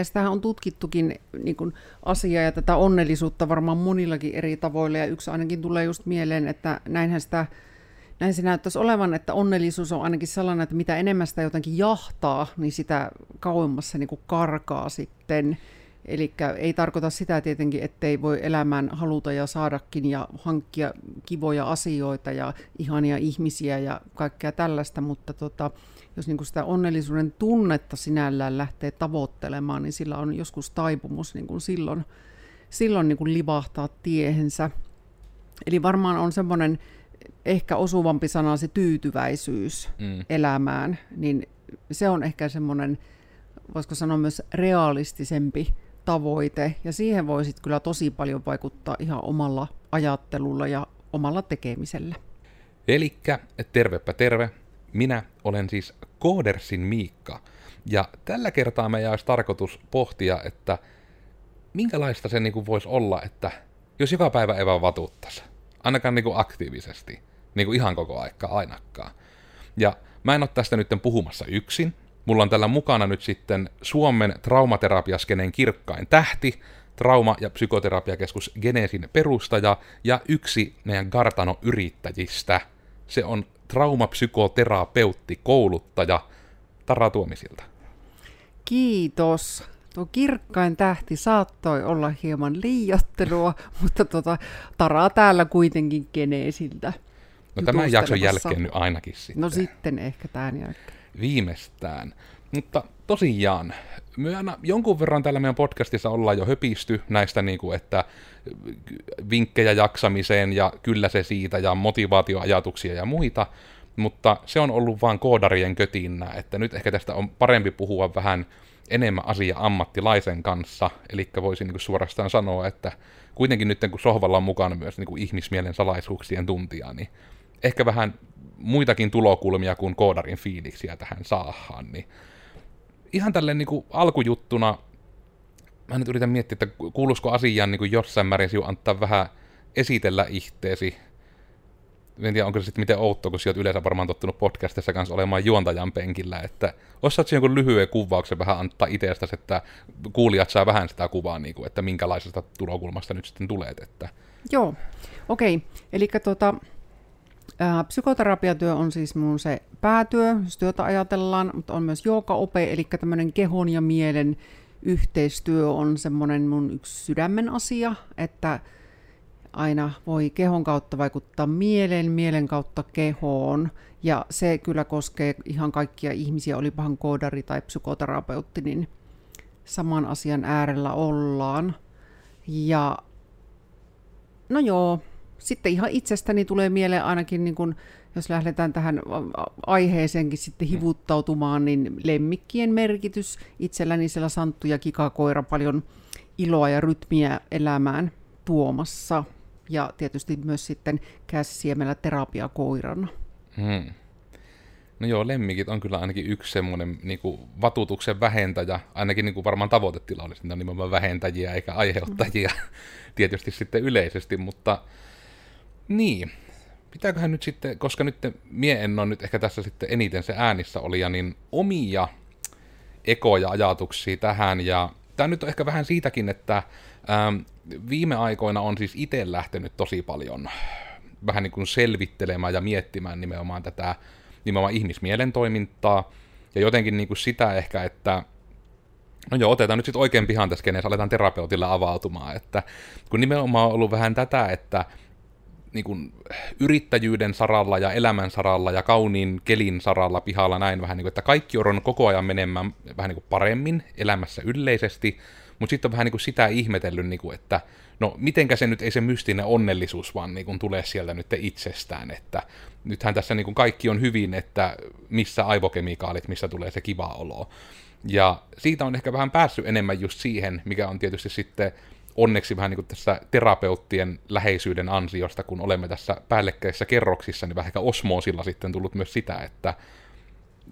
Ja sitähän on tutkittukin niin kuin asiaa ja tätä onnellisuutta varmaan monillakin eri tavoilla. Ja yksi ainakin tulee just mieleen, että näinhän sitä, näin se näyttäisi olevan, että onnellisuus on ainakin sellainen, että mitä enemmän sitä jotenkin jahtaa, niin sitä kauemmas se niin karkaa sitten. Eli ei tarkoita sitä tietenkin, ettei voi elämään haluta ja saadakin ja hankkia kivoja asioita ja ihania ihmisiä ja kaikkea tällaista, mutta tota, jos niin kuin sitä onnellisuuden tunnetta sinällään lähtee tavoittelemaan, niin sillä on joskus taipumus niin kuin silloin, silloin niin kuin livahtaa tiehensä. Eli varmaan on semmoinen ehkä osuvampi sana se tyytyväisyys mm. elämään, niin se on ehkä semmoinen, voisiko sanoa myös realistisempi tavoite, ja siihen voisit kyllä tosi paljon vaikuttaa ihan omalla ajattelulla ja omalla tekemisellä. Elikkä tervepä terve, minä olen siis Koodersin Miikka, ja tällä kertaa meidän olisi tarkoitus pohtia, että minkälaista se niinku voisi olla, että jos joka päivä vaan vatuuttaisi, ainakaan niinku aktiivisesti, niinku ihan koko aika ainakaan. Ja mä en ole tästä nyt puhumassa yksin, mulla on tällä mukana nyt sitten Suomen traumaterapiaskenen kirkkain tähti, trauma- ja psykoterapiakeskus Genesin perustaja ja yksi meidän Gartano-yrittäjistä. Se on traumapsykoterapeutti, kouluttaja Tara Tuomisilta. Kiitos. Tuo kirkkain tähti saattoi olla hieman liiottelua, mutta tota, Tara täällä kuitenkin Genesiltä. No tämän jakson jälkeen nyt ainakin sitten. No sitten ehkä tämän jälkeen viimeistään. Mutta tosiaan, me aina jonkun verran täällä meidän podcastissa ollaan jo höpisty näistä, niin kuin, että vinkkejä jaksamiseen ja kyllä se siitä ja motivaatioajatuksia ja muita, mutta se on ollut vain koodarien kötinnä, että nyt ehkä tästä on parempi puhua vähän enemmän asia ammattilaisen kanssa, eli voisin niin kuin suorastaan sanoa, että kuitenkin nyt kun sohvalla on mukana myös niin kuin ihmismielen salaisuuksien tuntija, niin ehkä vähän muitakin tulokulmia kuin koodarin fiiliksiä tähän saahan, niin ihan tälleen niin kuin alkujuttuna, mä nyt yritän miettiä, että kuuluisiko asiaan niin kuin jossain määrin sinun antaa vähän esitellä ihteesi. En tiedä, onko se sitten miten outoa, kun sinä olet yleensä varmaan tottunut podcastissa kanssa olemaan juontajan penkillä, että osaatko jonkun lyhyen kuvauksen vähän antaa itsestäsi, että kuulijat saa vähän sitä kuvaa, niin kuin, että minkälaisesta tulokulmasta nyt sitten tulet. Että... Joo, okei. Okay. Eli tota, psykoterapiatyö on siis mun se päätyö, jos työtä ajatellaan, mutta on myös joogaope, eli tämmöinen kehon ja mielen yhteistyö on semmoinen mun yksi sydämen asia, että aina voi kehon kautta vaikuttaa mieleen, mielen kautta kehoon, ja se kyllä koskee ihan kaikkia ihmisiä, olipahan koodari tai psykoterapeutti, niin saman asian äärellä ollaan. Ja no joo, sitten ihan itsestäni tulee mieleen ainakin, niin kun, jos lähdetään tähän aiheeseenkin sitten mm. hivuttautumaan, niin lemmikkien merkitys. Itselläni siellä Santtu ja Kikakoira paljon iloa ja rytmiä elämään tuomassa. Ja tietysti myös sitten käsiemellä terapiakoirana. Hmm. No joo, lemmikit on kyllä ainakin yksi semmoinen niin kuin vatutuksen vähentäjä, ainakin niin kuin varmaan tavoitetila olisi, ne on nimenomaan vähentäjiä eikä aiheuttajia mm. tietysti sitten yleisesti, mutta niin. Pitääköhän nyt sitten, koska nyt mie en ole nyt ehkä tässä sitten eniten se äänissä oli, niin omia ekoja ajatuksia tähän. Ja tämä nyt on ehkä vähän siitäkin, että ähm, viime aikoina on siis itse lähtenyt tosi paljon vähän niin kuin selvittelemään ja miettimään nimenomaan tätä nimenomaan ihmismielen toimintaa. Ja jotenkin niin kuin sitä ehkä, että No joo, otetaan nyt sitten oikein pihan tässä kenessä, aletaan terapeutilla avautumaan, että kun nimenomaan on ollut vähän tätä, että niin kuin, yrittäjyyden saralla ja elämän saralla ja kauniin kelin saralla pihalla näin vähän niin kuin, että kaikki on koko ajan menemään vähän niin kuin paremmin elämässä yleisesti, mutta sitten on vähän niin kuin sitä ihmetellyt, niin kuin, että no mitenkä se nyt ei se mystinen onnellisuus vaan niin kuin tulee sieltä nyt itsestään, että nythän tässä niin kuin kaikki on hyvin, että missä aivokemikaalit, missä tulee se kiva olo. Ja siitä on ehkä vähän päässyt enemmän just siihen, mikä on tietysti sitten onneksi vähän niin kuin tässä terapeuttien läheisyyden ansiosta, kun olemme tässä päällekkäisissä kerroksissa, niin vähän ehkä osmoosilla sitten tullut myös sitä, että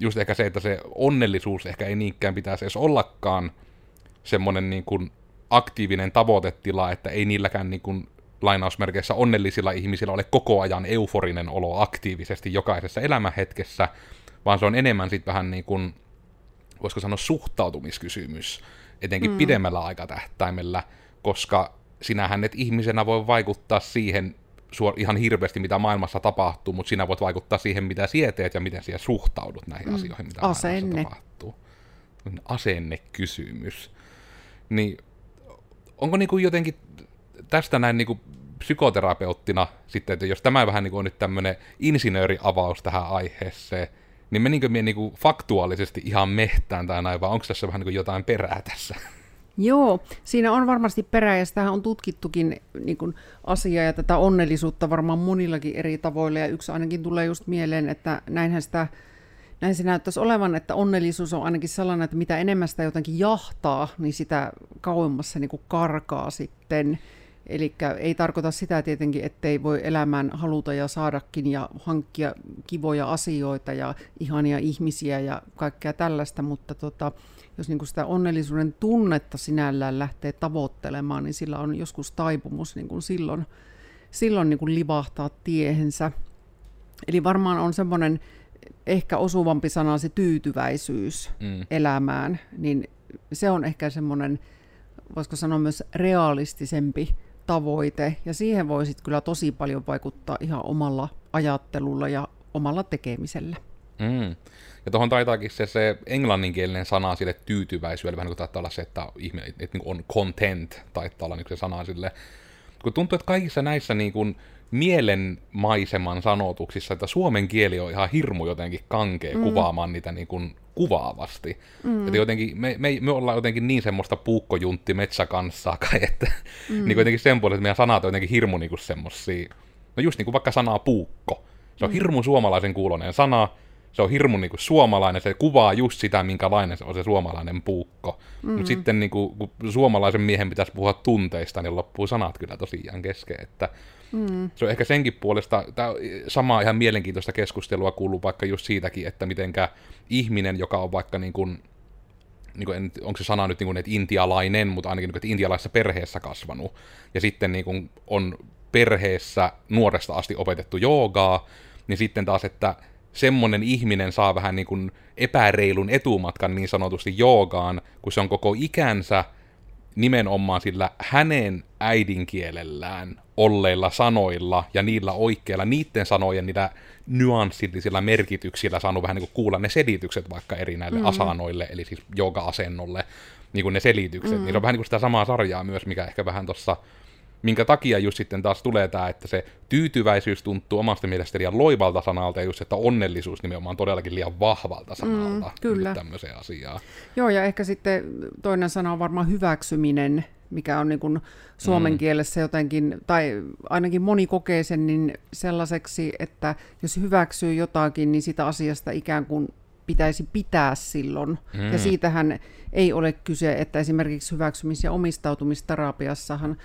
just ehkä se, että se onnellisuus ehkä ei niinkään pitäisi edes ollakaan semmoinen niin kuin aktiivinen tavoitetila, että ei niilläkään niin kuin lainausmerkeissä onnellisilla ihmisillä ole koko ajan euforinen olo aktiivisesti jokaisessa elämänhetkessä, vaan se on enemmän sitten vähän niin kuin, voisiko sanoa suhtautumiskysymys, etenkin mm. pidemmällä aikatähtäimellä, koska sinähän et ihmisenä voi vaikuttaa siihen suor- ihan hirveästi, mitä maailmassa tapahtuu, mutta sinä voit vaikuttaa siihen, mitä sinä teet ja miten sinä suhtaudut näihin mm. asioihin, mitä Asenne. maailmassa tapahtuu. Asennekysymys. Niin onko niinku jotenkin tästä näin niinku psykoterapeuttina sitten, että jos tämä vähän niinku on nyt tämmöinen insinööriavaus tähän aiheeseen, niin meninkö minä niinku faktuaalisesti ihan mehtään tai näin, vai onko tässä vähän niinku jotain perää tässä? Joo, siinä on varmasti perää ja sitä on tutkittukin niin kuin asiaa ja tätä onnellisuutta varmaan monillakin eri tavoilla. Ja yksi ainakin tulee just mieleen, että näinhän sitä, näin se näyttäisi olevan, että onnellisuus on ainakin sellainen, että mitä enemmän sitä jotenkin jahtaa, niin sitä kauemmas se niin karkaa sitten. Eli ei tarkoita sitä tietenkin, ettei voi elämään haluta ja saadakin ja hankkia kivoja asioita ja ihania ihmisiä ja kaikkea tällaista, mutta tota, jos niin kuin sitä onnellisuuden tunnetta sinällään lähtee tavoittelemaan, niin sillä on joskus taipumus niin kuin silloin, silloin niin kuin livahtaa tiehensä. Eli varmaan on semmoinen ehkä osuvampi sana se tyytyväisyys mm. elämään, niin se on ehkä semmoinen, voisiko sanoa myös realistisempi tavoite, ja siihen voisit kyllä tosi paljon vaikuttaa ihan omalla ajattelulla ja omalla tekemisellä. Mm. Ja tuohon taitaakin se, se englanninkielinen sana sille tyytyväisyydelle, vähän niin kuin taitaa olla se, että ihminen että niin on content, taitaa olla niin se sana sille. Kun tuntuu, että kaikissa näissä niin kuin mielenmaiseman sanotuksissa, että suomen kieli on ihan hirmu jotenkin kankea mm. kuvaamaan niitä niin kuin kuvaavasti. Mm. Että jotenkin, me, me, me ollaan jotenkin niin semmoista puukkojuntti metsäkanssaa kai, että mm. niin jotenkin sen puolesta, että meidän sanat on jotenkin hirmu niin kuin semmosia, no just niin kuin vaikka sanaa puukko. Se on mm. hirmu suomalaisen kuulonen sana, se on hirmu niin kuin, suomalainen, se kuvaa just sitä, minkälainen se on se suomalainen puukko. Mm-hmm. Mutta sitten niin kuin, kun suomalaisen miehen pitäisi puhua tunteista, niin loppuu sanat kyllä tosiaan kesken. Että mm. Se on ehkä senkin puolesta, tämä sama ihan mielenkiintoista keskustelua kuuluu vaikka just siitäkin, että mitenkä ihminen, joka on vaikka niin kuin, niin kuin, onko se sana nyt niin kuin, että intialainen, mutta ainakin niin kuin, että intialaisessa perheessä kasvanut, ja sitten niin kuin, on perheessä nuoresta asti opetettu joogaa, niin sitten taas, että semmonen ihminen saa vähän niin kuin epäreilun etumatkan niin sanotusti joogaan, kun se on koko ikänsä nimenomaan sillä hänen äidinkielellään olleilla sanoilla ja niillä oikeilla, niiden sanojen, niillä nyanssillisilla merkityksillä saanut vähän niin kuin kuulla ne selitykset vaikka eri näille mm. asanoille, eli siis jooga-asennolle, niin kuin ne selitykset. Mm. Niin se on vähän niin kuin sitä samaa sarjaa myös, mikä ehkä vähän tuossa minkä takia just sitten taas tulee tämä, että se tyytyväisyys tuntuu omasta mielestä liian loivalta sanalta, ja just että onnellisuus nimenomaan todellakin liian vahvalta mm, sanalta. Mm, kyllä. Tämmöiseen asiaan. Joo, ja ehkä sitten toinen sana on varmaan hyväksyminen, mikä on niin kuin suomen mm. kielessä jotenkin, tai ainakin moni kokee sen niin sellaiseksi, että jos hyväksyy jotakin, niin sitä asiasta ikään kuin pitäisi pitää silloin. Mm. Ja siitähän ei ole kyse, että esimerkiksi hyväksymis- ja omistautumisterapiassahan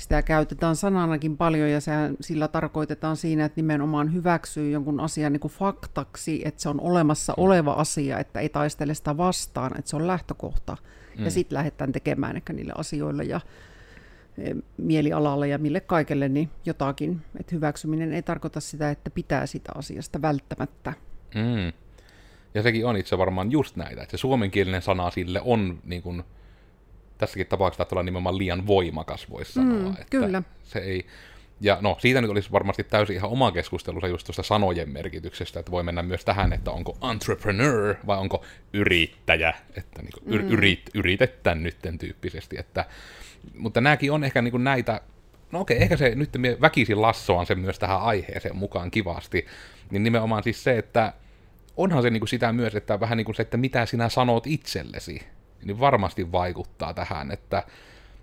sitä käytetään sananakin paljon ja sehän, sillä tarkoitetaan siinä, että nimenomaan hyväksyy jonkun asian niin kuin faktaksi, että se on olemassa mm. oleva asia, että ei taistele sitä vastaan, että se on lähtökohta. Mm. Ja sitten lähdetään tekemään ehkä niille asioille ja e, mielialalle ja mille kaikelle niin jotakin. Että hyväksyminen ei tarkoita sitä, että pitää sitä asiasta välttämättä. Mm. Ja sekin on itse varmaan just näitä, että se suomenkielinen sana sille on niin kuin, tässäkin tapauksessa tulla nimenomaan liian voimakas, voisi sanoa. Mm, että kyllä. Se ei, ja no, siitä nyt olisi varmasti täysin ihan oma keskustelunsa just tuosta sanojen merkityksestä, että voi mennä myös tähän, että onko entrepreneur vai onko yrittäjä, että niin kuin, mm. yrit, yritetään nytten tyyppisesti. Että, mutta nämäkin on ehkä niin kuin näitä, no okei, ehkä se nyt väkisin lassoan sen myös tähän aiheeseen mukaan kivasti, niin nimenomaan siis se, että onhan se niin kuin sitä myös, että vähän niin kuin se, että mitä sinä sanot itsellesi, niin varmasti vaikuttaa tähän, että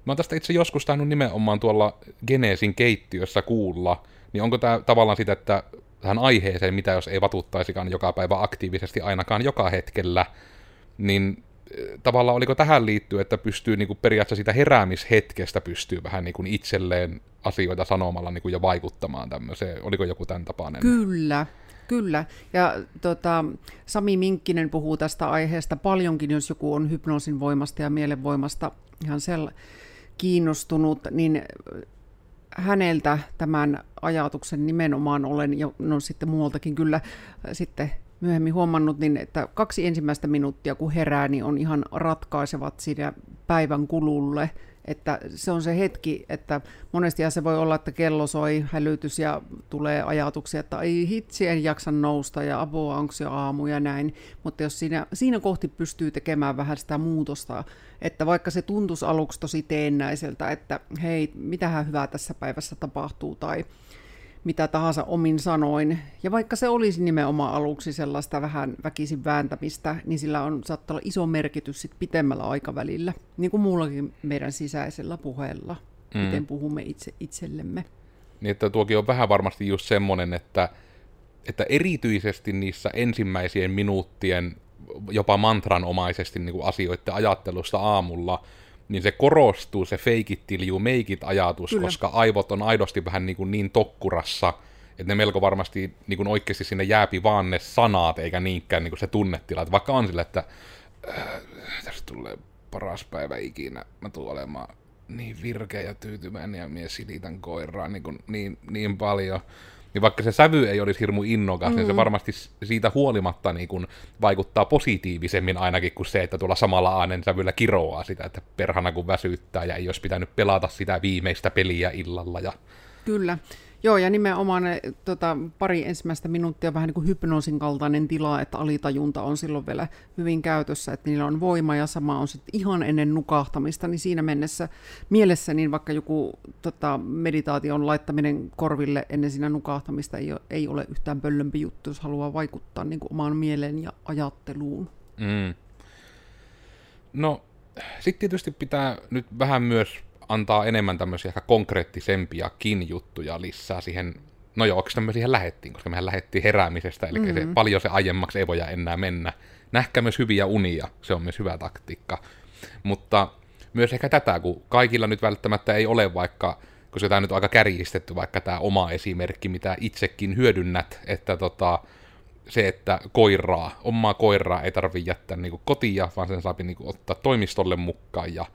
mä oon tästä itse joskus tainnut nimenomaan tuolla Geneesin keittiössä kuulla, niin onko tämä tavallaan sitä, että tähän aiheeseen, mitä jos ei vatuttaisikaan joka päivä aktiivisesti ainakaan joka hetkellä, niin eh, tavallaan oliko tähän liittyy, että pystyy niin kuin periaatteessa sitä heräämishetkestä pystyy vähän niin kuin itselleen asioita sanomalla niin kuin jo vaikuttamaan tämmöiseen. Oliko joku tämän tapainen? Kyllä, Kyllä, ja tota, Sami Minkkinen puhuu tästä aiheesta paljonkin, jos joku on hypnoosin voimasta ja mielenvoimasta ihan sel kiinnostunut, niin häneltä tämän ajatuksen nimenomaan olen, ja no sitten muualtakin kyllä sitten myöhemmin huomannut, niin että kaksi ensimmäistä minuuttia kun herää, niin on ihan ratkaisevat siinä päivän kululle. Että se on se hetki, että monesti se voi olla, että kello soi, hälytys ja tulee ajatuksia, että ei hitsi, en jaksa nousta ja apua, onko jo aamu ja näin. Mutta jos siinä, siinä kohti pystyy tekemään vähän sitä muutosta, että vaikka se tuntuisi aluksi tosi teennäiseltä, että hei, mitähän hyvää tässä päivässä tapahtuu tai mitä tahansa omin sanoin. Ja vaikka se olisi nimenomaan aluksi sellaista vähän väkisin vääntämistä, niin sillä on saattaa olla iso merkitys sit pitemmällä aikavälillä, niin kuin muullakin meidän sisäisellä puheella, mm. miten puhumme itse itsellemme. Niin, että tuokin on vähän varmasti just semmoinen, että, että erityisesti niissä ensimmäisien minuuttien jopa mantranomaisesti niin kuin asioiden ajattelusta aamulla, niin se korostuu se fake it till you make it ajatus, Kyllä. koska aivot on aidosti vähän niin, kuin niin tokkurassa, että ne melko varmasti niin kuin oikeasti sinne jääpi vaan ne sanat, eikä niinkään niin kuin se tunnetila. Että vaikka on sille, että äh, tästä tulee paras päivä ikinä, mä tulen olemaan niin virkeä ja tyytyväinen ja mies silitän koiraa niin, kuin, niin, niin paljon niin vaikka se sävy ei olisi hirmu innokas, mm. niin se mm. varmasti siitä huolimatta niin kun vaikuttaa positiivisemmin ainakin kuin se, että tuolla samalla aanen sävyllä kiroaa sitä, että perhana kun väsyttää ja ei olisi pitänyt pelata sitä viimeistä peliä illalla. Ja... Kyllä. Joo, ja nimenomaan ne, tota, pari ensimmäistä minuuttia vähän niin kuin hypnoosin kaltainen tila, että alitajunta on silloin vielä hyvin käytössä, että niillä on voima ja sama on sitten ihan ennen nukahtamista, niin siinä mennessä mielessä niin vaikka joku tota, meditaation laittaminen korville ennen siinä nukahtamista ei ole, ei ole yhtään pöllömpi juttu, jos haluaa vaikuttaa niin kuin omaan mieleen ja ajatteluun. Mm. No, sitten tietysti pitää nyt vähän myös antaa enemmän tämmöisiä ehkä konkreettisempiakin juttuja lisää siihen, no joo, oikeastaan me siihen lähettiin, koska mehän lähettiin heräämisestä, eli mm-hmm. se, paljon se aiemmaksi ei voi enää mennä. Nähkää myös hyviä unia, se on myös hyvä taktiikka. Mutta myös ehkä tätä, kun kaikilla nyt välttämättä ei ole vaikka, koska tämä nyt on aika kärjistetty vaikka tämä oma esimerkki, mitä itsekin hyödynnät, että tota, se, että koiraa, omaa koiraa ei tarvitse jättää niin kotia, vaan sen saa niin ottaa toimistolle mukaan ja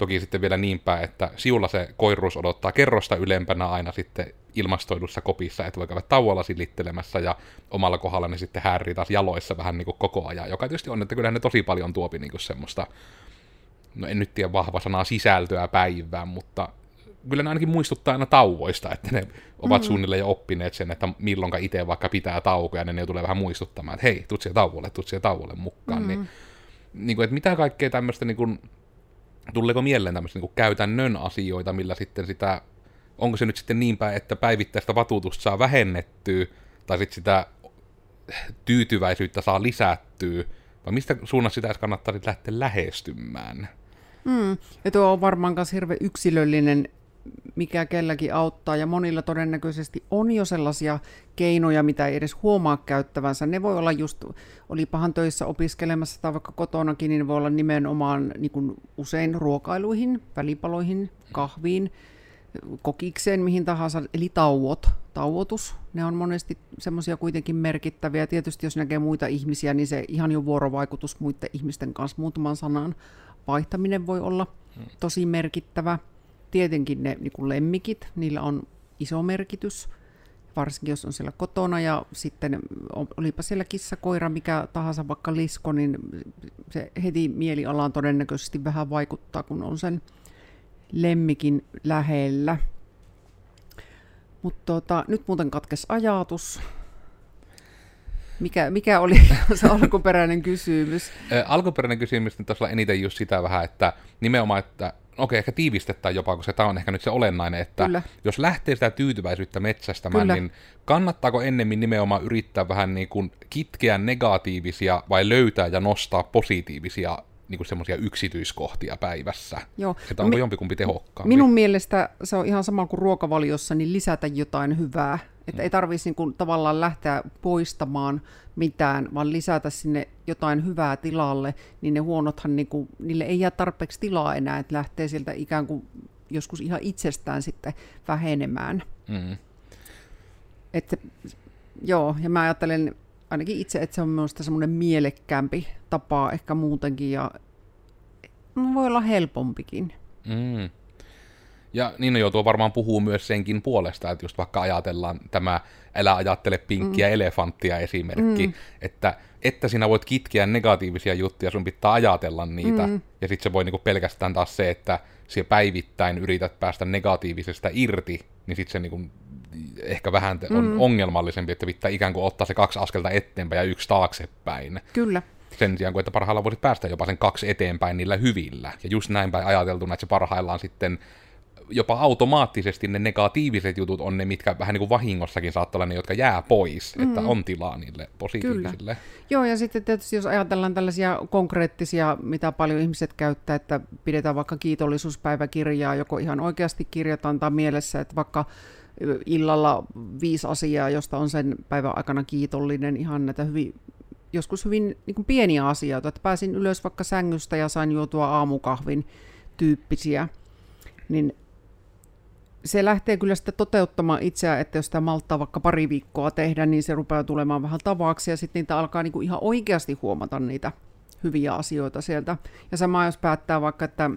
Toki sitten vielä niin päin, että siulla se koiruus odottaa kerrosta ylempänä aina sitten ilmastoidussa kopissa, että voi käydä tauolla silittelemässä ja omalla kohdalla ne sitten häärrii taas jaloissa vähän niin kuin koko ajan, joka tietysti on, että kyllähän ne tosi paljon tuopi niin kuin semmoista, no en nyt tiedä vahva sanaa sisältöä päivään, mutta kyllä ne ainakin muistuttaa aina tauvoista, että ne ovat mm. suunnilleen jo oppineet sen, että milloinka itse vaikka pitää taukoja, niin ne tulee vähän muistuttamaan, että hei, tuut siihen tauolle, tuut siihen tauolle mukaan, mm. niin, niin kuin, että mitä kaikkea tämmöistä niin kuin, Tuleeko mieleen tämmöisiä niin käytännön asioita, millä sitten sitä, onko se nyt sitten niin päin, että päivittäistä vatutusta saa vähennettyä, tai sitten sitä tyytyväisyyttä saa lisättyä, vai mistä suunnassa sitä kannattaa sitten lähteä lähestymään? Mm, ja tuo on varmaan myös hirveän yksilöllinen mikä kelläkin auttaa, ja monilla todennäköisesti on jo sellaisia keinoja, mitä ei edes huomaa käyttävänsä. Ne voi olla just, olipahan töissä opiskelemassa tai vaikka kotonakin, niin ne voi olla nimenomaan niin kuin usein ruokailuihin, välipaloihin, kahviin, kokikseen, mihin tahansa, eli tauot, tauotus, ne on monesti semmoisia kuitenkin merkittäviä. Tietysti jos näkee muita ihmisiä, niin se ihan jo vuorovaikutus muiden ihmisten kanssa muutaman sanan vaihtaminen voi olla tosi merkittävä tietenkin ne niin kuin lemmikit, niillä on iso merkitys, varsinkin jos on siellä kotona ja sitten olipa siellä kissa, koira, mikä tahansa vaikka lisko, niin se heti mielialaan todennäköisesti vähän vaikuttaa, kun on sen lemmikin lähellä. Mutta tota, nyt muuten katkes ajatus. Mikä, mikä oli se alkuperäinen kysymys? alkuperäinen kysymys niin tuossa eniten just sitä vähän, että nimenomaan, että okei, ehkä tiivistetään jopa, koska tämä on ehkä nyt se olennainen, että Kyllä. jos lähtee sitä tyytyväisyyttä metsästämään, Kyllä. niin kannattaako ennemmin nimenomaan yrittää vähän niin kuin kitkeä negatiivisia vai löytää ja nostaa positiivisia niin semmoisia yksityiskohtia päivässä. Joo. Että onko mi- jompikumpi tehokkaampi? Minun mielestä se on ihan sama kuin ruokavaliossa, niin lisätä jotain hyvää. Että mm. ei tarvitsisi niin tavallaan lähteä poistamaan mitään, vaan lisätä sinne jotain hyvää tilalle, niin ne huonothan, niin kuin, niille ei jää tarpeeksi tilaa enää, että lähtee sieltä ikään kuin joskus ihan itsestään sitten vähenemään. Mm. Että, joo, ja mä ajattelen ainakin itse, että se on minusta semmoinen mielekkäämpi tapa ehkä muutenkin, ja voi olla helpompikin. Mm. Ja niin joutuu varmaan puhuu myös senkin puolesta, että just vaikka ajatellaan tämä älä ajattele pinkkiä mm. elefanttia esimerkki, mm. että, että sinä voit kitkeä negatiivisia juttuja, sun pitää ajatella niitä, mm. ja sitten se voi niinku pelkästään taas se, että sinä päivittäin yrität päästä negatiivisesta irti, niin sitten se niinku ehkä vähän on mm. ongelmallisempi, että pitää ikään kuin ottaa se kaksi askelta eteenpäin ja yksi taaksepäin. Kyllä. Sen sijaan, kun että parhaillaan voisit päästä jopa sen kaksi eteenpäin niillä hyvillä. Ja just näin päin ajateltuna, että se parhaillaan sitten jopa automaattisesti ne negatiiviset jutut on ne, mitkä vähän niin kuin vahingossakin saattaa olla ne, jotka jää pois, mm. että on tilaa niille positiivisille. Kyllä. Joo, ja sitten tietysti jos ajatellaan tällaisia konkreettisia, mitä paljon ihmiset käyttää, että pidetään vaikka kiitollisuuspäiväkirjaa, joko ihan oikeasti kirjataan tai mielessä, että vaikka illalla viisi asiaa, josta on sen päivän aikana kiitollinen, ihan näitä hyvin, joskus hyvin niin kuin pieniä asioita, että pääsin ylös vaikka sängystä ja sain juotua aamukahvin tyyppisiä, niin se lähtee kyllä sitä toteuttamaan itseään, että jos sitä malttaa vaikka pari viikkoa tehdä, niin se rupeaa tulemaan vähän tavaksi ja sitten niitä alkaa niin kuin ihan oikeasti huomata niitä hyviä asioita sieltä. Ja sama jos päättää vaikka, että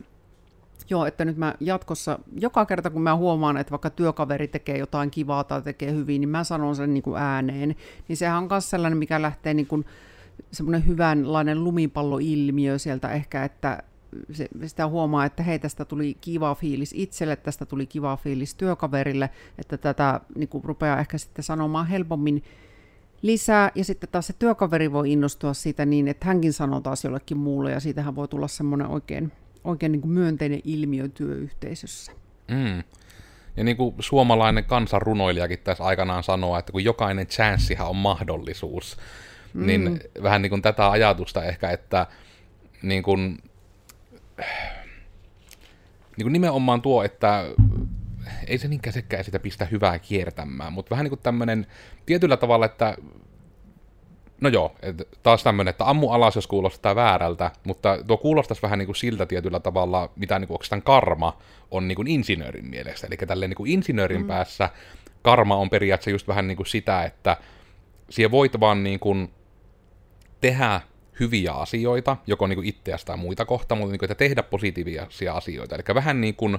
joo, että nyt mä jatkossa, joka kerta kun mä huomaan, että vaikka työkaveri tekee jotain kivaa tai tekee hyvin, niin mä sanon sen niin kuin ääneen. Niin sehän on myös sellainen, mikä lähtee niin semmoinen hyvänlainen lumipalloilmiö sieltä ehkä, että se, sitä huomaa, että hei, tästä tuli kiva fiilis itselle, tästä tuli kiva fiilis työkaverille, että tätä niin kuin, rupeaa ehkä sitten sanomaan helpommin lisää, ja sitten taas se työkaveri voi innostua siitä niin, että hänkin sanoo taas jollekin muulle, ja siitähän voi tulla semmoinen oikein, oikein niin kuin myönteinen ilmiö työyhteisössä. Mm. Ja niin kuin suomalainen kansanrunoilijakin tässä aikanaan sanoo, että kun jokainen chanssihan on mahdollisuus, niin mm. niin vähän niin kuin tätä ajatusta ehkä, että niin kuin niin kuin nimenomaan tuo, että ei se niinkään sekään sitä pistä hyvää kiertämään, mutta vähän niin kuin tämmöinen tietyllä tavalla, että no joo, et taas tämmöinen, että ammu alas, jos kuulostaa väärältä, mutta tuo kuulostaisi vähän niin kuin siltä tietyllä tavalla, mitä niin kuin oikeastaan karma on niin kuin insinöörin mielestä. Eli tälleen niin kuin insinöörin mm. päässä karma on periaatteessa just vähän niin kuin sitä, että siellä voit vaan niin kuin tehdä hyviä asioita, joko niin kuin itseäsi tai muita kohtaan, mutta niin kuin, että tehdä positiivisia asioita. Eli vähän niin kuin,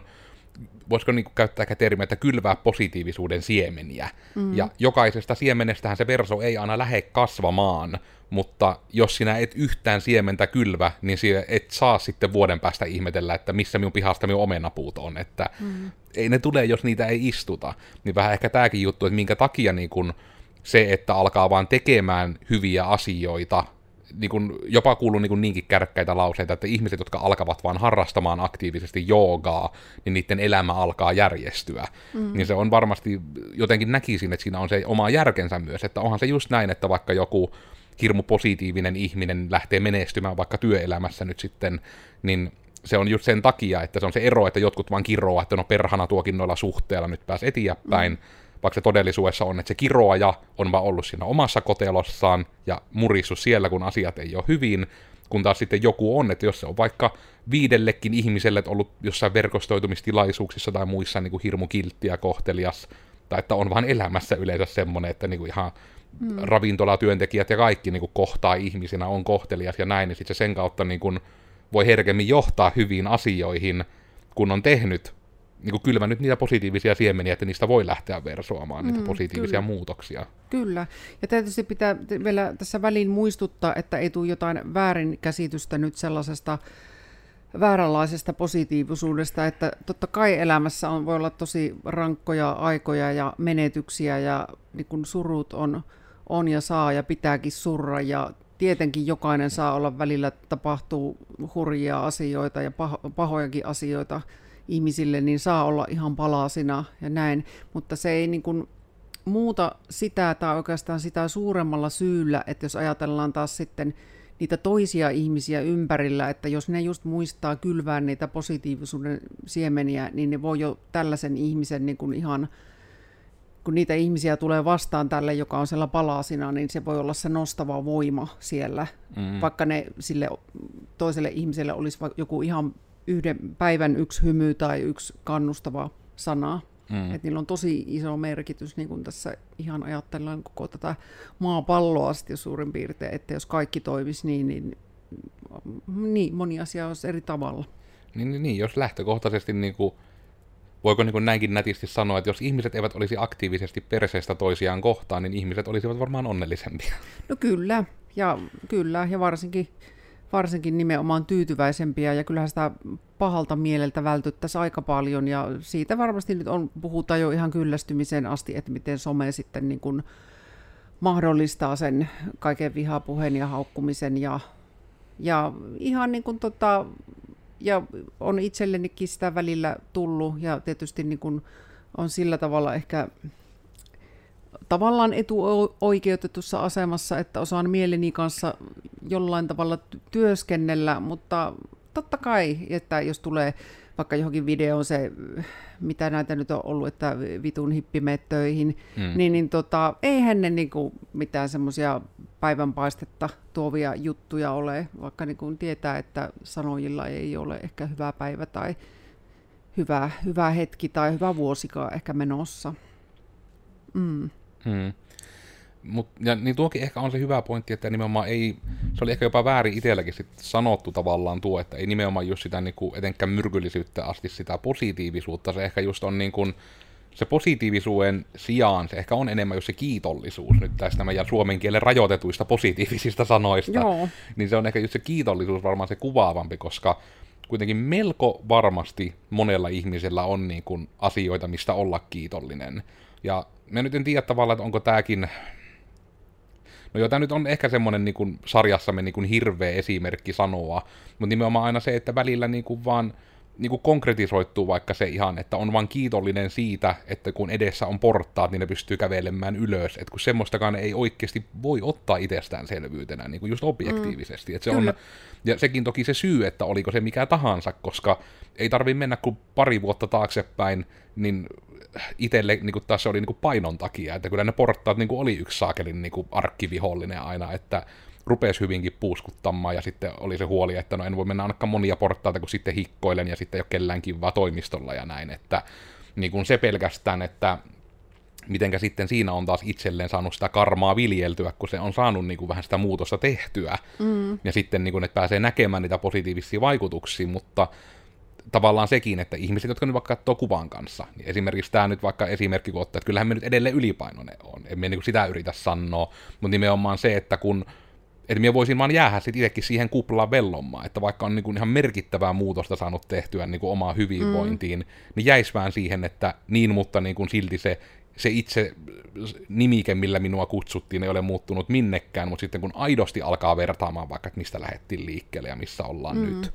voisiko niin kuin käyttää termiä, että kylvää positiivisuuden siemeniä. Mm. Ja jokaisesta siemenestähän se verso ei aina lähde kasvamaan, mutta jos sinä et yhtään siementä kylvä, niin sinä et saa sitten vuoden päästä ihmetellä, että missä minun pihasta minun omenapuut on. Että mm. ei ne tule, jos niitä ei istuta. Niin vähän ehkä tämäkin juttu, että minkä takia niin kun se, että alkaa vaan tekemään hyviä asioita, niin kuin, jopa kuuluu niin niinkin kärkkäitä lauseita, että ihmiset, jotka alkavat vaan harrastamaan aktiivisesti joogaa, niin niiden elämä alkaa järjestyä. Mm. Niin se on varmasti, jotenkin näkisin, että siinä on se oma järkensä myös, että onhan se just näin, että vaikka joku hirmu positiivinen ihminen lähtee menestymään vaikka työelämässä nyt sitten, niin se on just sen takia, että se on se ero, että jotkut vaan kiroaa, että no perhana tuokin noilla suhteella nyt pääs eteenpäin, mm vaikka se todellisuudessa on, että se kiroaja on vaan ollut siinä omassa kotelossaan ja murissu siellä, kun asiat ei ole hyvin, kun taas sitten joku on, että jos se on vaikka viidellekin ihmiselle ollut jossain verkostoitumistilaisuuksissa tai muissa niin kuin hirmu kiltti ja kohtelias, tai että on vaan elämässä yleensä semmoinen, että niin kuin ihan mm. ravintolatyöntekijät ja kaikki niin kuin kohtaa ihmisinä, on kohtelias ja näin, niin sitten se sen kautta niin kuin voi herkemmin johtaa hyviin asioihin, kun on tehnyt niin kylmännyt niitä positiivisia siemeniä, että niistä voi lähteä versoamaan niitä mm, positiivisia kyllä. muutoksia. Kyllä. Ja tietysti pitää vielä tässä väliin muistuttaa, että ei tule jotain väärinkäsitystä nyt sellaisesta vääränlaisesta positiivisuudesta, että totta kai elämässä on, voi olla tosi rankkoja aikoja ja menetyksiä ja niin kun surut on, on ja saa ja pitääkin surra ja tietenkin jokainen saa olla välillä, tapahtuu hurjia asioita ja paho, pahojakin asioita – ihmisille, niin saa olla ihan palasina ja näin, mutta se ei niin kuin muuta sitä tai oikeastaan sitä suuremmalla syyllä, että jos ajatellaan taas sitten niitä toisia ihmisiä ympärillä, että jos ne just muistaa kylvää niitä positiivisuuden siemeniä, niin ne voi jo tällaisen ihmisen niin kuin ihan, kun niitä ihmisiä tulee vastaan tälle, joka on siellä palasina, niin se voi olla se nostava voima siellä, mm. vaikka ne sille toiselle ihmiselle olisi joku ihan yhden päivän yksi hymy tai yksi kannustava sana. Mm. Että niillä on tosi iso merkitys, niin kuin tässä ihan ajatellaan koko tätä maapalloa sitten suurin piirtein, että jos kaikki toimisi niin, niin, niin moni asia olisi eri tavalla. Niin, niin, niin jos lähtökohtaisesti niin kuin voiko niin kuin näinkin nätisti sanoa, että jos ihmiset eivät olisi aktiivisesti perseestä toisiaan kohtaan, niin ihmiset olisivat varmaan onnellisempia. No kyllä, ja kyllä, ja varsinkin, varsinkin nimenomaan tyytyväisempiä, ja kyllähän sitä pahalta mieleltä vältyttäisiin aika paljon, ja siitä varmasti nyt on, puhutaan jo ihan kyllästymiseen asti, että miten some sitten niin kuin mahdollistaa sen kaiken vihapuheen ja haukkumisen, ja, ja ihan niin kuin tota, ja on itsellenikin sitä välillä tullut. Ja tietysti niin kuin on sillä tavalla ehkä tavallaan etuoikeutetussa asemassa, että osaan mieleni kanssa jollain tavalla työskennellä, mutta totta kai, että jos tulee vaikka johonkin videoon se, mitä näitä nyt on ollut, että vitun hippimeet töihin, mm. niin, niin tota, eihän ne niinku mitään semmoisia päivänpaistetta tuovia juttuja ole, vaikka niin kuin tietää, että sanojilla ei ole ehkä hyvä päivä tai hyvä, hyvä hetki tai hyvä vuosikaan ehkä menossa. Mm. Hmm. Mut, ja niin tuokin ehkä on se hyvä pointti, että nimenomaan ei, se oli ehkä jopa väärin itselläkin sit sanottu tavallaan tuo, että ei nimenomaan just sitä niin kuin, etenkään myrkyllisyyttä asti sitä positiivisuutta, se ehkä just on niin kuin, se positiivisuuden sijaan se ehkä on enemmän just se kiitollisuus nyt tästä meidän suomen kielen rajoitetuista positiivisista sanoista. Joo. Niin se on ehkä just se kiitollisuus varmaan se kuvaavampi, koska kuitenkin melko varmasti monella ihmisellä on niin kuin asioita, mistä olla kiitollinen. Ja mä nyt en tiedä tavallaan, että onko tämäkin No joo, tämä nyt on ehkä semmoinen niin kuin sarjassamme niin kuin hirveä esimerkki sanoa, mutta nimenomaan aina se, että välillä niin kuin vaan niin kuin konkretisoittuu vaikka se ihan, että on vaan kiitollinen siitä, että kun edessä on portaat, niin ne pystyy kävelemään ylös. Että kun semmoistakaan ei oikeasti voi ottaa itsestäänselvyytenä, niin kuin just objektiivisesti. Mm. Että se on, ja sekin toki se syy, että oliko se mikä tahansa, koska ei tarvi mennä kuin pari vuotta taaksepäin, niin itselle niin kuin taas se oli niin kuin painon takia, että kyllä ne portaat niin kuin oli yksi saakelin niin kuin arkkivihollinen aina, että rupesi hyvinkin puuskuttamaan, ja sitten oli se huoli, että no en voi mennä ainakaan monia portaita, kun sitten hikkoilen, ja sitten ei ole kellään kivaa toimistolla ja näin, että niin kuin se pelkästään, että mitenkä sitten siinä on taas itselleen saanut sitä karmaa viljeltyä, kun se on saanut niin kuin vähän sitä muutosta tehtyä, mm. ja sitten niin kuin, että pääsee näkemään niitä positiivisia vaikutuksia, mutta tavallaan sekin, että ihmiset, jotka nyt vaikka katsoo kuvan kanssa, niin esimerkiksi tämä nyt vaikka esimerkki, kun ottaa, että kyllähän me nyt edelleen ylipainoinen on, en me niin sitä yritä sanoa, mutta nimenomaan se, että kun että minä voisin vaan jäädä sitten itsekin siihen kuplaan vellomaan, että vaikka on niin kuin ihan merkittävää muutosta saanut tehtyä niin kuin omaa hyvinvointiin, mm. niin jäisi vähän siihen, että niin, mutta niin kuin silti se, se itse nimike, millä minua kutsuttiin, ei ole muuttunut minnekään, mutta sitten kun aidosti alkaa vertaamaan vaikka, että mistä lähdettiin liikkeelle ja missä ollaan mm. nyt,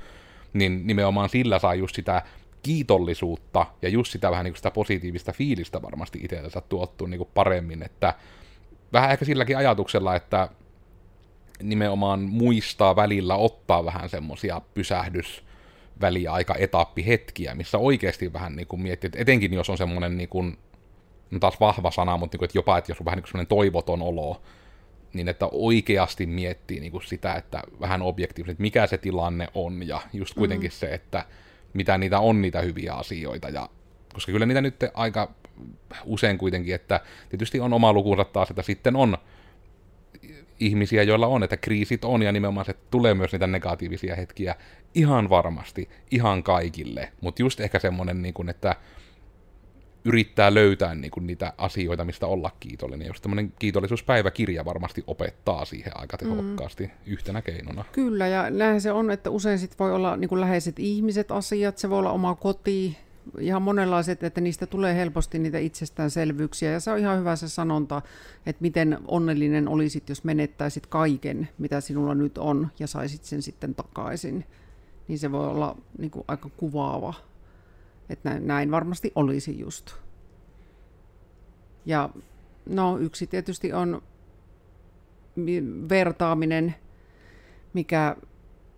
niin nimenomaan sillä saa just sitä kiitollisuutta ja just sitä vähän niin kuin sitä positiivista fiilistä varmasti itsellensä tuottua niin kuin paremmin, että vähän ehkä silläkin ajatuksella, että nimenomaan muistaa välillä ottaa vähän semmosia pysähdys väliaika etappihetkiä, missä oikeasti vähän niin kuin miettii, että etenkin jos on semmoinen niin kuin, no taas vahva sana, mutta niin kuin, että jopa, että jos on vähän niin kuin semmoinen toivoton olo, niin että oikeasti miettii niin kuin sitä, että vähän objektiivisesti, että mikä se tilanne on, ja just kuitenkin mm-hmm. se, että mitä niitä on niitä hyviä asioita, ja koska kyllä niitä nyt aika usein kuitenkin, että tietysti on oma lukunsa taas, että sitten on ihmisiä, joilla on, että kriisit on, ja nimenomaan se tulee myös niitä negatiivisia hetkiä ihan varmasti, ihan kaikille, mutta just ehkä semmoinen, niin kuin, että yrittää löytää niin kuin, niitä asioita, mistä olla kiitollinen. Just tämmöinen kiitollisuuspäiväkirja varmasti opettaa siihen aika mm. tehokkaasti mm. yhtenä keinona. Kyllä, ja näin se on, että usein sit voi olla niin kuin läheiset ihmiset, asiat, se voi olla oma koti, ihan monenlaiset, että niistä tulee helposti niitä itsestäänselvyyksiä. Ja se on ihan hyvä se sanonta, että miten onnellinen olisit, jos menettäisit kaiken, mitä sinulla nyt on, ja saisit sen sitten takaisin. Niin se voi olla niin kuin, aika kuvaava, että näin, näin varmasti olisi just. Ja no yksi tietysti on vertaaminen, mikä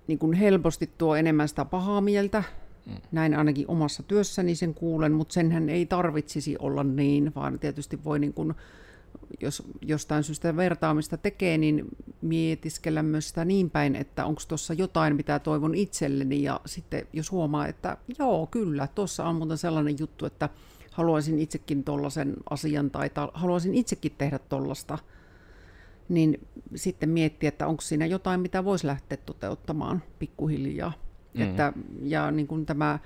niin kuin helposti tuo enemmän sitä pahaa mieltä, Mm. Näin ainakin omassa työssäni sen kuulen, mutta senhän ei tarvitsisi olla niin, vaan tietysti voi niin kuin, jos jostain syystä vertaamista tekee, niin mietiskellä myös sitä niin päin, että onko tuossa jotain, mitä toivon itselleni, ja sitten jos huomaa, että joo, kyllä, tuossa on muuten sellainen juttu, että haluaisin itsekin tuollaisen asian, tai ta- haluaisin itsekin tehdä tuollaista, niin sitten miettiä, että onko siinä jotain, mitä voisi lähteä toteuttamaan pikkuhiljaa. Mm. Että, ja niin kuin tämä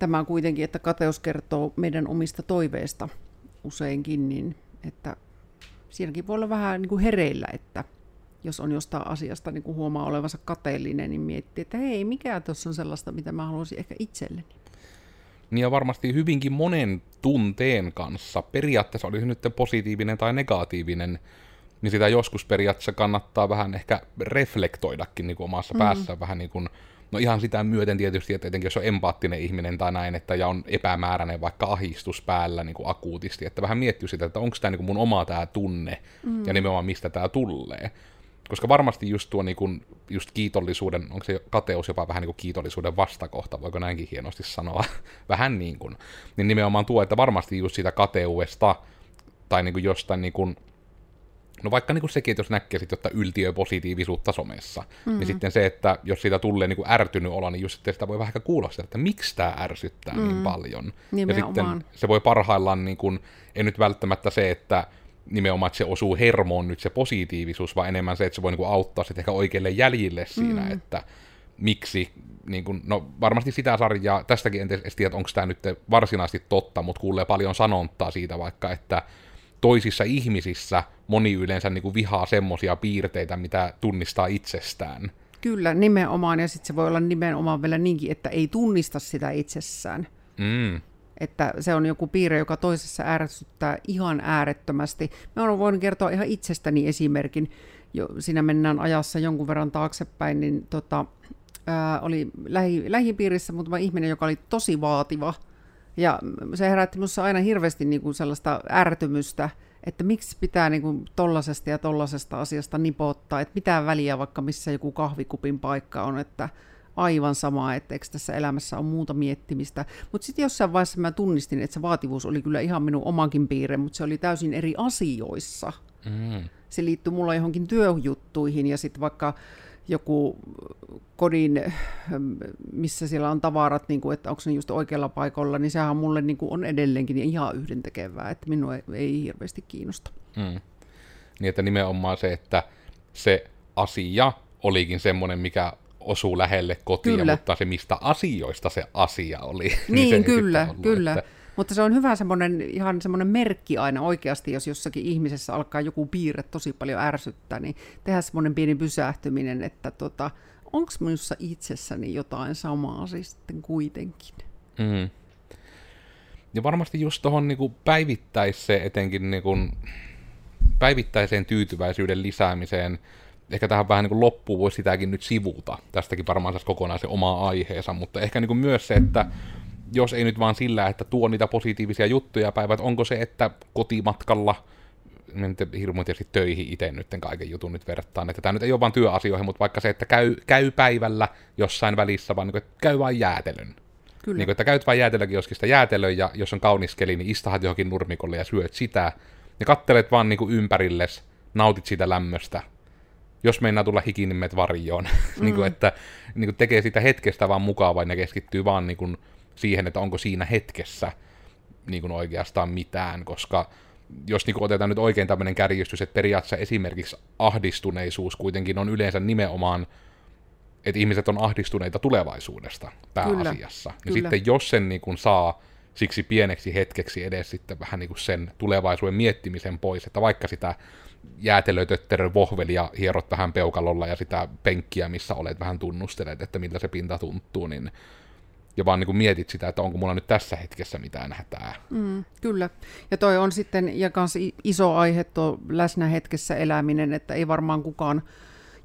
tämä kuitenkin, että kateus kertoo meidän omista toiveista useinkin, niin että siinäkin voi olla vähän niin kuin hereillä, että jos on jostain asiasta niin kuin huomaa olevansa kateellinen, niin miettii, että hei, mikä tuossa on sellaista, mitä mä haluaisin ehkä itselleni. Niin ja varmasti hyvinkin monen tunteen kanssa, periaatteessa olisi nyt positiivinen tai negatiivinen, niin sitä joskus periaatteessa kannattaa vähän ehkä reflektoidakin niin kuin omassa mm. päässä vähän niin kuin, no ihan sitä myöten tietysti, että etenkin jos on empaattinen ihminen tai näin, että ja on epämääräinen vaikka ahistus päällä niin kuin akuutisti, että vähän miettii sitä, että onko tämä niin kuin mun oma tämä tunne mm. ja nimenomaan mistä tämä tulee. Koska varmasti just tuo niin kuin, just kiitollisuuden, onko se kateus jopa vähän niin kuin kiitollisuuden vastakohta, voiko näinkin hienosti sanoa, vähän niin kuin, niin nimenomaan tuo, että varmasti just siitä kateudesta tai niin kuin jostain niin kuin, No vaikka niin kuin sekin, että jos näkee sitten jotta yltiöpositiivisuutta somessa, mm-hmm. niin sitten se, että jos siitä tulee niin kuin ärtynyt olla, niin just sitten sitä voi vähän ehkä kuulla sitä, että miksi tämä ärsyttää niin mm. paljon. Nimenomaan. Ja sitten se voi parhaillaan, niin kuin, ei nyt välttämättä se, että nimenomaan, että se osuu hermoon nyt se positiivisuus, vaan enemmän se, että se voi niin kuin auttaa sitten ehkä oikeille jäljille siinä, mm. että miksi, niin kuin, no varmasti sitä sarjaa, tästäkin en tiedä, että onko tämä nyt varsinaisesti totta, mutta kuulee paljon sanontaa siitä vaikka, että toisissa ihmisissä moni yleensä niin kuin vihaa semmoisia piirteitä, mitä tunnistaa itsestään. Kyllä, nimenomaan, ja sitten se voi olla nimenomaan vielä niinkin, että ei tunnista sitä itsessään. Mm. Että se on joku piirre, joka toisessa ärsyttää ihan äärettömästi. Mä voinut kertoa ihan itsestäni esimerkin. Jo, siinä mennään ajassa jonkun verran taaksepäin, niin tota, ää, oli lähi, lähipiirissä muutama ihminen, joka oli tosi vaativa – ja se herätti minussa aina hirveästi niin kuin sellaista ärtymystä, että miksi pitää niin kuin tollasesta ja tollasesta asiasta nipottaa, että mitään väliä vaikka missä joku kahvikupin paikka on, että aivan sama, että eikö tässä elämässä on muuta miettimistä. Mutta sitten jossain vaiheessa mä tunnistin, että se vaativuus oli kyllä ihan minun omankin piirre, mutta se oli täysin eri asioissa. Mm. Se liittyy mulla johonkin työjuttuihin ja sitten vaikka joku kodin, missä siellä on tavarat, niin kuin, että onko ne just oikealla paikalla, niin sehän mulle niin kuin on edelleenkin ihan yhdentekevää, että minua ei, ei hirveästi kiinnosta. Mm. Niin, että nimenomaan se, että se asia olikin semmoinen, mikä osuu lähelle kotiin, kyllä. mutta se mistä asioista se asia oli. Niin, niin se kyllä, ollut, kyllä. Että... Mutta se on hyvä semmoinen, ihan semmoinen merkki aina oikeasti, jos jossakin ihmisessä alkaa joku piirre tosi paljon ärsyttää, niin tehdä semmoinen pieni pysähtyminen, että tota, onko minussa itsessäni jotain samaa siis sitten kuitenkin. Mm. Ja varmasti just tuohon niinku päivittäiseen, etenkin niinku, päivittäiseen tyytyväisyyden lisäämiseen, ehkä tähän vähän niin loppuun voisi sitäkin nyt sivuta. Tästäkin varmaan saisi kokonaan se oma aiheensa, mutta ehkä niin myös se, että jos ei nyt vaan sillä, että tuo niitä positiivisia juttuja päivät, onko se, että kotimatkalla nyt hirmu tietysti töihin itse nyt kaiken jutun nyt vertaan, että tämä nyt ei ole vain työasioihin, mutta vaikka se, että käy, käy päivällä jossain välissä, vaan niin kuin, että käy vain jäätelön. Kyllä. Niin kuin, että käyt vain jäätelökioskista jäätelön, ja jos on kaunis keli, niin istahat johonkin nurmikolle ja syöt sitä, ja kattelet vaan niin kuin ympärilles, nautit siitä lämmöstä, jos meinaa tulla hiki, niin menet varjoon. Mm. niin kuin, että niin kuin tekee sitä hetkestä vaan mukavaa ja keskittyy vaan niin kuin siihen, että onko siinä hetkessä niin kuin oikeastaan mitään, koska jos niin kuin otetaan nyt oikein tämmöinen kärjistys, että periaatteessa esimerkiksi ahdistuneisuus kuitenkin on yleensä nimenomaan, että ihmiset on ahdistuneita tulevaisuudesta pääasiassa. Kyllä, niin kyllä. sitten jos sen niin kuin saa siksi pieneksi hetkeksi edes sitten vähän niin kuin sen tulevaisuuden miettimisen pois, että vaikka sitä jäätelötötterön vohvelia hierot vähän peukalolla ja sitä penkkiä, missä olet vähän tunnustelet, että miltä se pinta tuntuu, niin ja vaan niin kuin mietit sitä, että onko mulla nyt tässä hetkessä mitään hätää. Mm, kyllä. Ja toi on sitten ja kans iso aihe tuo läsnä hetkessä eläminen, että ei varmaan kukaan,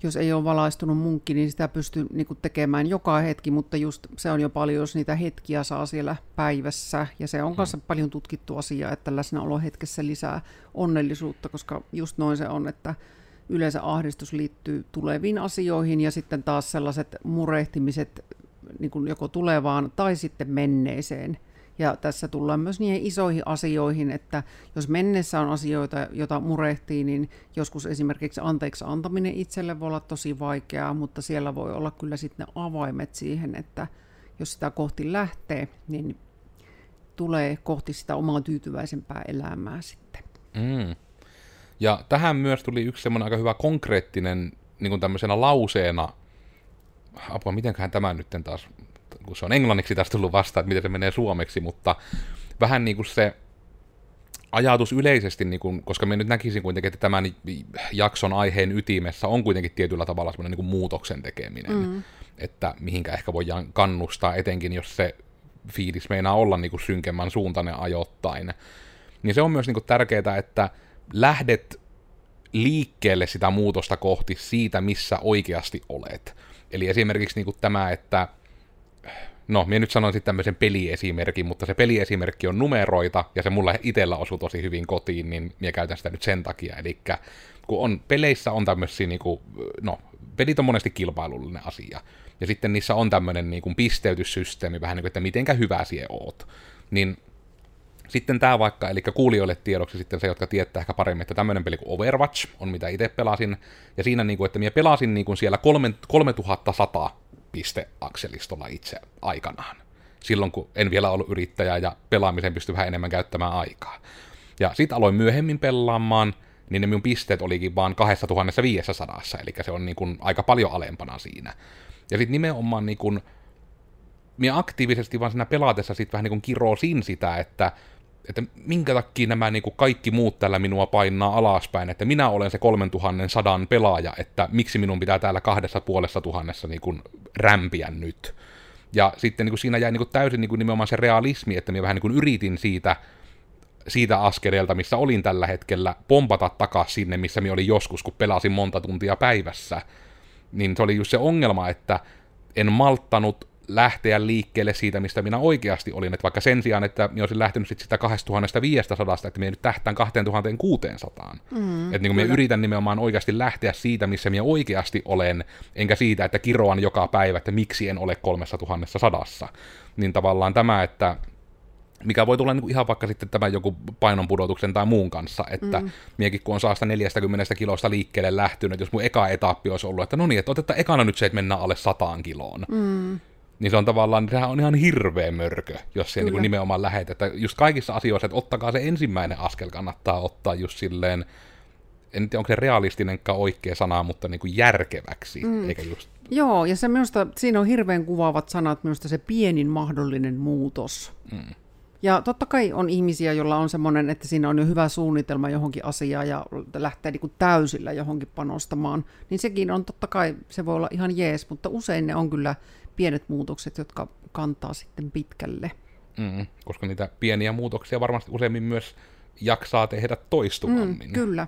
jos ei ole valaistunut munkki, niin sitä pystyy niin kuin tekemään joka hetki, mutta just se on jo paljon, jos niitä hetkiä saa siellä päivässä. Ja se on mm. paljon tutkittu asia, että läsnäolo hetkessä lisää onnellisuutta, koska just noin se on, että yleensä ahdistus liittyy tuleviin asioihin ja sitten taas sellaiset murehtimiset niin kuin joko tulevaan tai sitten menneeseen. Ja tässä tullaan myös niihin isoihin asioihin, että jos menneessä on asioita, joita murehtii, niin joskus esimerkiksi anteeksi antaminen itselle voi olla tosi vaikeaa, mutta siellä voi olla kyllä sitten ne avaimet siihen, että jos sitä kohti lähtee, niin tulee kohti sitä omaa tyytyväisempää elämää sitten. Mm. Ja tähän myös tuli yksi semmoinen aika hyvä konkreettinen niin kuin tämmöisenä lauseena apua, mitenköhän tämä nyt taas kun se on englanniksi tästä tullut vastaan, että miten se menee suomeksi, mutta vähän niin kuin se ajatus yleisesti, niin kuin, koska me nyt näkisin kuitenkin, että tämän jakson aiheen ytimessä on kuitenkin tietyllä tavalla semmoinen niin kuin muutoksen tekeminen, mm. että mihinkä ehkä voidaan kannustaa, etenkin jos se fiilis meinaa olla niin kuin synkemmän suuntainen ajoittain. Niin se on myös niin kuin tärkeää, että lähdet liikkeelle sitä muutosta kohti siitä, missä oikeasti olet. Eli esimerkiksi niin kuin tämä, että no, minä nyt sanoisin tämmöisen peliesimerkin, mutta se peliesimerkki on numeroita, ja se mulla itsellä osuu tosi hyvin kotiin, niin minä käytän sitä nyt sen takia. Eli kun on, peleissä on tämmöisiä, niin kuin, no, pelit on monesti kilpailullinen asia, ja sitten niissä on tämmöinen niin kuin pisteytyssysteemi, vähän niin kuin, että mitenkä hyvä sie oot. Niin sitten tämä vaikka, eli kuulijoille tiedoksi sitten se, jotka tietää ehkä paremmin, että tämmöinen peli kuin Overwatch on mitä itse pelasin, ja siinä niin kuin, että minä pelasin niin kuin siellä 3100 pisteakselistolla itse aikanaan. Silloin, kun en vielä ollut yrittäjä ja pelaamiseen pystyi vähän enemmän käyttämään aikaa. Ja sitten aloin myöhemmin pelaamaan, niin ne minun pisteet olikin vaan 2500, eli se on niin kuin aika paljon alempana siinä. Ja sitten nimenomaan niin kuin, minä aktiivisesti vaan siinä pelaatessa sitten vähän niin kuin kirosin sitä, että että minkä takia nämä niin kuin kaikki muut tällä minua painaa alaspäin, että minä olen se 3100 pelaaja, että miksi minun pitää täällä kahdessa puolessa tuhannessa niin kuin rämpiä nyt. Ja sitten niin kuin siinä jäi niin kuin täysin niin kuin nimenomaan se realismi, että minä vähän niin kuin yritin siitä, siitä askeleelta, missä olin tällä hetkellä, pompata takaisin sinne, missä minä olin joskus, kun pelasin monta tuntia päivässä. Niin se oli just se ongelma, että en malttanut lähteä liikkeelle siitä, mistä minä oikeasti olin. Että vaikka sen sijaan, että minä olisin lähtenyt sit sitä 2500, että minä nyt tähtään 2600. Mm, että niin minä yritän nimenomaan oikeasti lähteä siitä, missä minä oikeasti olen, enkä siitä, että kiroan joka päivä, että miksi en ole 3100. Niin tavallaan tämä, että mikä voi tulla niin kuin ihan vaikka sitten tämän joku painonpudotuksen tai muun kanssa, että mm. miekin kun on saasta 40 kilosta liikkeelle lähtynyt, jos mun eka etappi olisi ollut, että no niin, että otetaan ekana nyt se, että mennään alle 100 kiloon. Mm niin se on tavallaan, sehän on ihan hirveä mörkö, jos se niin nimenomaan lähet. Että just kaikissa asioissa, että ottakaa se ensimmäinen askel kannattaa ottaa just silleen, en tiedä onko se realistinenkaan oikea sana, mutta niin kuin järkeväksi, mm. eikä just... Joo, ja se minusta, siinä on hirveän kuvaavat sanat, minusta se pienin mahdollinen muutos. Mm. Ja totta kai on ihmisiä, joilla on semmoinen, että siinä on jo hyvä suunnitelma johonkin asiaan ja lähtee niin kuin täysillä johonkin panostamaan, niin sekin on totta kai, se voi olla ihan jees, mutta usein ne on kyllä pienet muutokset, jotka kantaa sitten pitkälle. Mm, koska niitä pieniä muutoksia varmasti useimmin myös jaksaa tehdä toistuvammin. Mm, kyllä.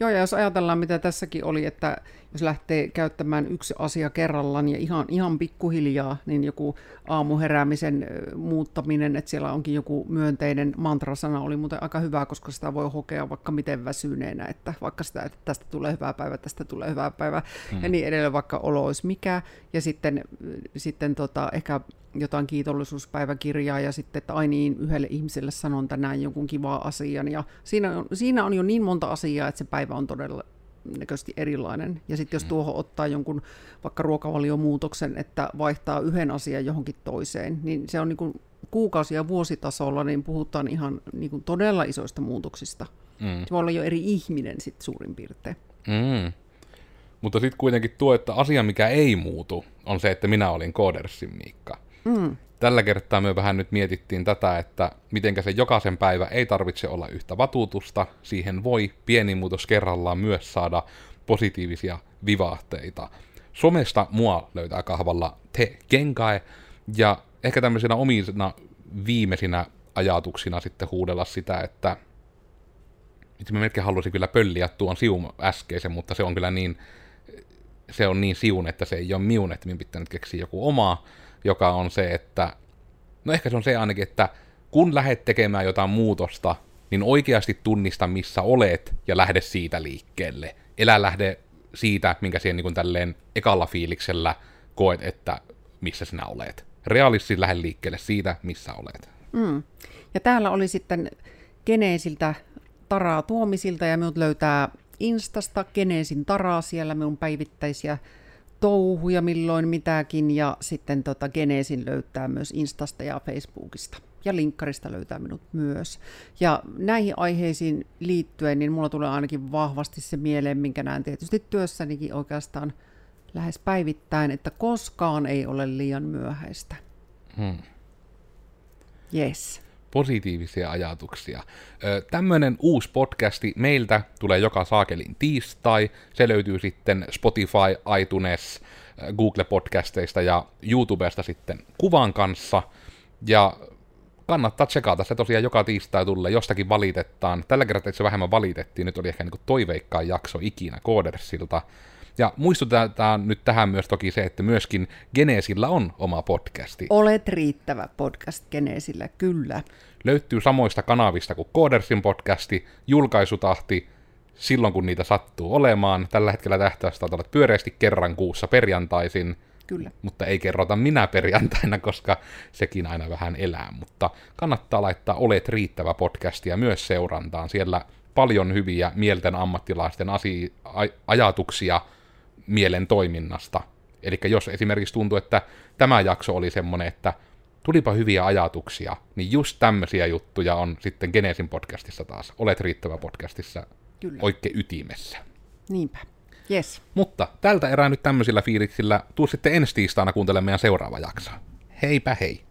Joo, ja jos ajatellaan, mitä tässäkin oli, että jos lähtee käyttämään yksi asia kerrallaan ja ihan, ihan pikkuhiljaa, niin joku aamuheräämisen muuttaminen, että siellä onkin joku myönteinen mantrasana, oli muuten aika hyvä, koska sitä voi hokea vaikka miten väsyneenä, että vaikka sitä, että tästä tulee hyvä päivä, tästä tulee hyvä päivä, hmm. ja niin edelleen, vaikka olo olisi mikä, ja sitten, sitten tota, ehkä jotain kiitollisuuspäiväkirjaa ja sitten, että ai niin, yhdelle ihmiselle sanon tänään jonkun kivaa asian. Ja siinä on, siinä on jo niin monta asiaa, että se päivä on todella näköisesti erilainen. Ja sitten jos mm. tuohon ottaa jonkun vaikka ruokavaliomuutoksen, että vaihtaa yhden asian johonkin toiseen, niin se on niin kuin kuukausi- ja vuositasolla, niin puhutaan ihan niin kuin todella isoista muutoksista. Mm. Se voi olla jo eri ihminen sitten suurin piirtein. Mm. Mutta sitten kuitenkin tuo, että asia mikä ei muutu, on se, että minä olin Koodersin Miikka. Mm. Tällä kertaa me vähän nyt mietittiin tätä, että mitenkä se jokaisen päivä ei tarvitse olla yhtä vatutusta, siihen voi pieni muutos kerrallaan myös saada positiivisia vivahteita. Somesta mua löytää kahvalla Te Genkai, ja ehkä tämmöisenä omina viimeisinä ajatuksina sitten huudella sitä, että itse mä melkein haluaisin kyllä pölliä tuon siun äskeisen, mutta se on kyllä niin, se on niin siun, että se ei ole miun, että minun pitää nyt keksiä joku omaa, joka on se, että, no ehkä se on se ainakin, että kun lähdet tekemään jotain muutosta, niin oikeasti tunnista, missä olet, ja lähde siitä liikkeelle. Elä lähde siitä, minkä siihen niin tälleen ekalla fiiliksellä koet, että missä sinä olet. Realisti lähde liikkeelle siitä, missä olet. Mm. Ja täällä oli sitten Geneesiltä Taraa Tuomisilta, ja minut löytää Instasta Geneesin Taraa siellä minun päivittäisiä touhuja milloin mitäkin ja sitten tota Geneesin löytää myös Instasta ja Facebookista. Ja linkkarista löytää minut myös. Ja näihin aiheisiin liittyen, niin mulla tulee ainakin vahvasti se mieleen, minkä näen tietysti työssänikin oikeastaan lähes päivittäin, että koskaan ei ole liian myöhäistä. Hmm. Yes. Positiivisia ajatuksia. Tämmöinen uusi podcasti meiltä tulee joka saakelin tiistai. Se löytyy sitten Spotify, iTunes, Google Podcasteista ja YouTubesta sitten kuvan kanssa. Ja kannattaa tsekata, se tosiaan joka tiistai tulee, jostakin valitetaan. Tällä kertaa se vähemmän valitettiin, nyt oli ehkä niin toiveikkaan jakso ikinä Koodersilta. Ja muistutetaan nyt tähän myös toki se, että myöskin Geneesillä on oma podcasti. Olet riittävä podcast Geneesillä, kyllä. Löytyy samoista kanavista kuin Koodersin podcasti, julkaisutahti, silloin kun niitä sattuu olemaan. Tällä hetkellä tähtäystä olet pyöreästi kerran kuussa perjantaisin. Kyllä. Mutta ei kerrota minä perjantaina, koska sekin aina vähän elää. Mutta kannattaa laittaa Olet riittävä podcastia myös seurantaan. Siellä paljon hyviä mielten ammattilaisten asi- aj- ajatuksia mielen toiminnasta. Eli jos esimerkiksi tuntuu, että tämä jakso oli semmoinen, että tulipa hyviä ajatuksia, niin just tämmöisiä juttuja on sitten Genesin podcastissa taas. Olet riittävä podcastissa Kyllä. oikein ytimessä. Niinpä. Yes. Mutta tältä erää nyt tämmöisillä fiiliksillä tuu sitten ensi tiistaina kuuntelemaan meidän seuraava jakso. Heipä hei!